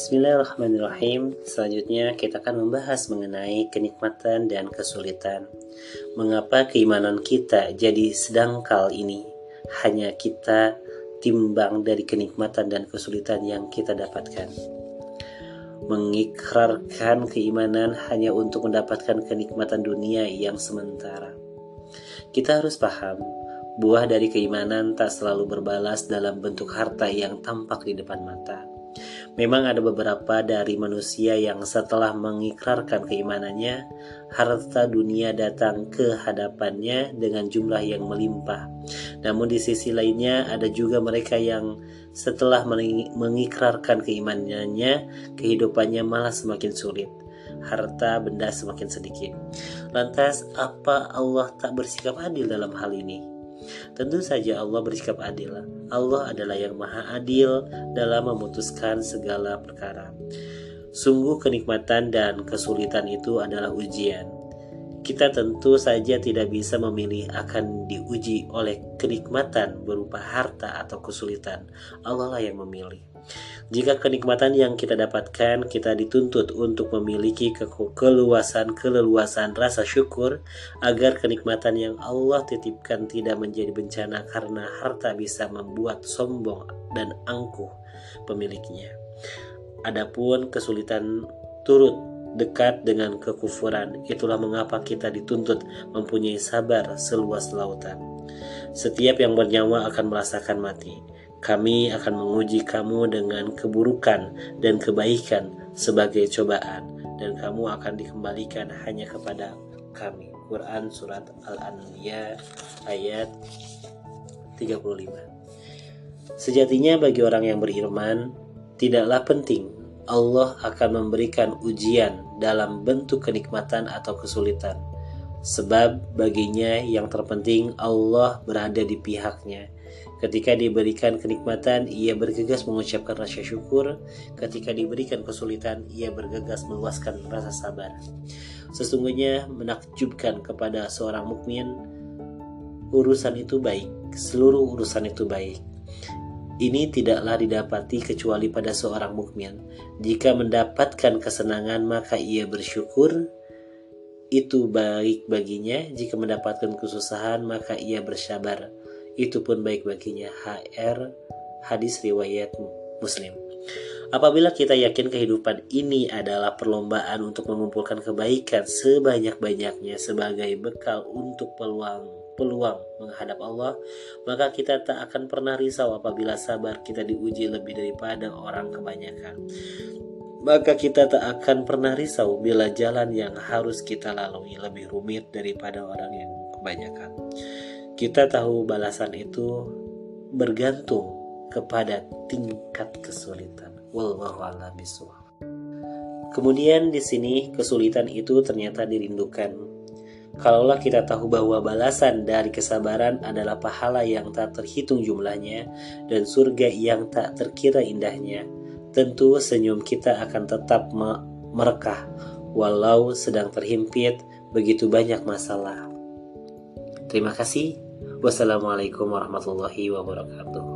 Bismillahirrahmanirrahim. Selanjutnya kita akan membahas mengenai kenikmatan dan kesulitan. Mengapa keimanan kita jadi sedangkal ini? Hanya kita timbang dari kenikmatan dan kesulitan yang kita dapatkan. Mengikrarkan keimanan hanya untuk mendapatkan kenikmatan dunia yang sementara. Kita harus paham, buah dari keimanan tak selalu berbalas dalam bentuk harta yang tampak di depan mata Memang ada beberapa dari manusia yang setelah mengikrarkan keimanannya, harta dunia datang ke hadapannya dengan jumlah yang melimpah. Namun di sisi lainnya ada juga mereka yang setelah mengikrarkan keimanannya, kehidupannya malah semakin sulit. Harta benda semakin sedikit. Lantas, apa Allah tak bersikap adil dalam hal ini? Tentu saja Allah bersikap adil. Allah adalah yang maha adil dalam memutuskan segala perkara. Sungguh kenikmatan dan kesulitan itu adalah ujian. Kita tentu saja tidak bisa memilih akan diuji oleh kenikmatan berupa harta atau kesulitan. Allah lah yang memilih. Jika kenikmatan yang kita dapatkan kita dituntut untuk memiliki ke keluasan-keleluasan rasa syukur agar kenikmatan yang Allah titipkan tidak menjadi bencana karena harta bisa membuat sombong dan angkuh pemiliknya. Adapun kesulitan turut dekat dengan kekufuran. Itulah mengapa kita dituntut mempunyai sabar seluas lautan. Setiap yang bernyawa akan merasakan mati. Kami akan menguji kamu dengan keburukan dan kebaikan sebagai cobaan dan kamu akan dikembalikan hanya kepada kami. Quran Surat Al-Anbiya ayat 35 Sejatinya bagi orang yang beriman tidaklah penting Allah akan memberikan ujian dalam bentuk kenikmatan atau kesulitan Sebab baginya yang terpenting Allah berada di pihaknya Ketika diberikan kenikmatan, ia bergegas mengucapkan rasa syukur. Ketika diberikan kesulitan, ia bergegas meluaskan rasa sabar. Sesungguhnya menakjubkan kepada seorang mukmin, urusan itu baik, seluruh urusan itu baik. Ini tidaklah didapati kecuali pada seorang mukmin. Jika mendapatkan kesenangan, maka ia bersyukur. Itu baik baginya. Jika mendapatkan kesusahan, maka ia bersabar itu pun baik baginya. HR hadis riwayat Muslim. Apabila kita yakin kehidupan ini adalah perlombaan untuk mengumpulkan kebaikan sebanyak-banyaknya sebagai bekal untuk peluang peluang menghadap Allah, maka kita tak akan pernah risau apabila sabar kita diuji lebih daripada orang kebanyakan. Maka kita tak akan pernah risau bila jalan yang harus kita lalui lebih rumit daripada orang yang kebanyakan. Kita tahu balasan itu bergantung kepada tingkat kesulitan. Wallahu a'lam Kemudian di sini kesulitan itu ternyata dirindukan. Kalaulah kita tahu bahwa balasan dari kesabaran adalah pahala yang tak terhitung jumlahnya dan surga yang tak terkira indahnya, tentu senyum kita akan tetap merekah walau sedang terhimpit begitu banyak masalah. Terima kasih. Wassalamualaikum warahmatullahi wabarakatuh.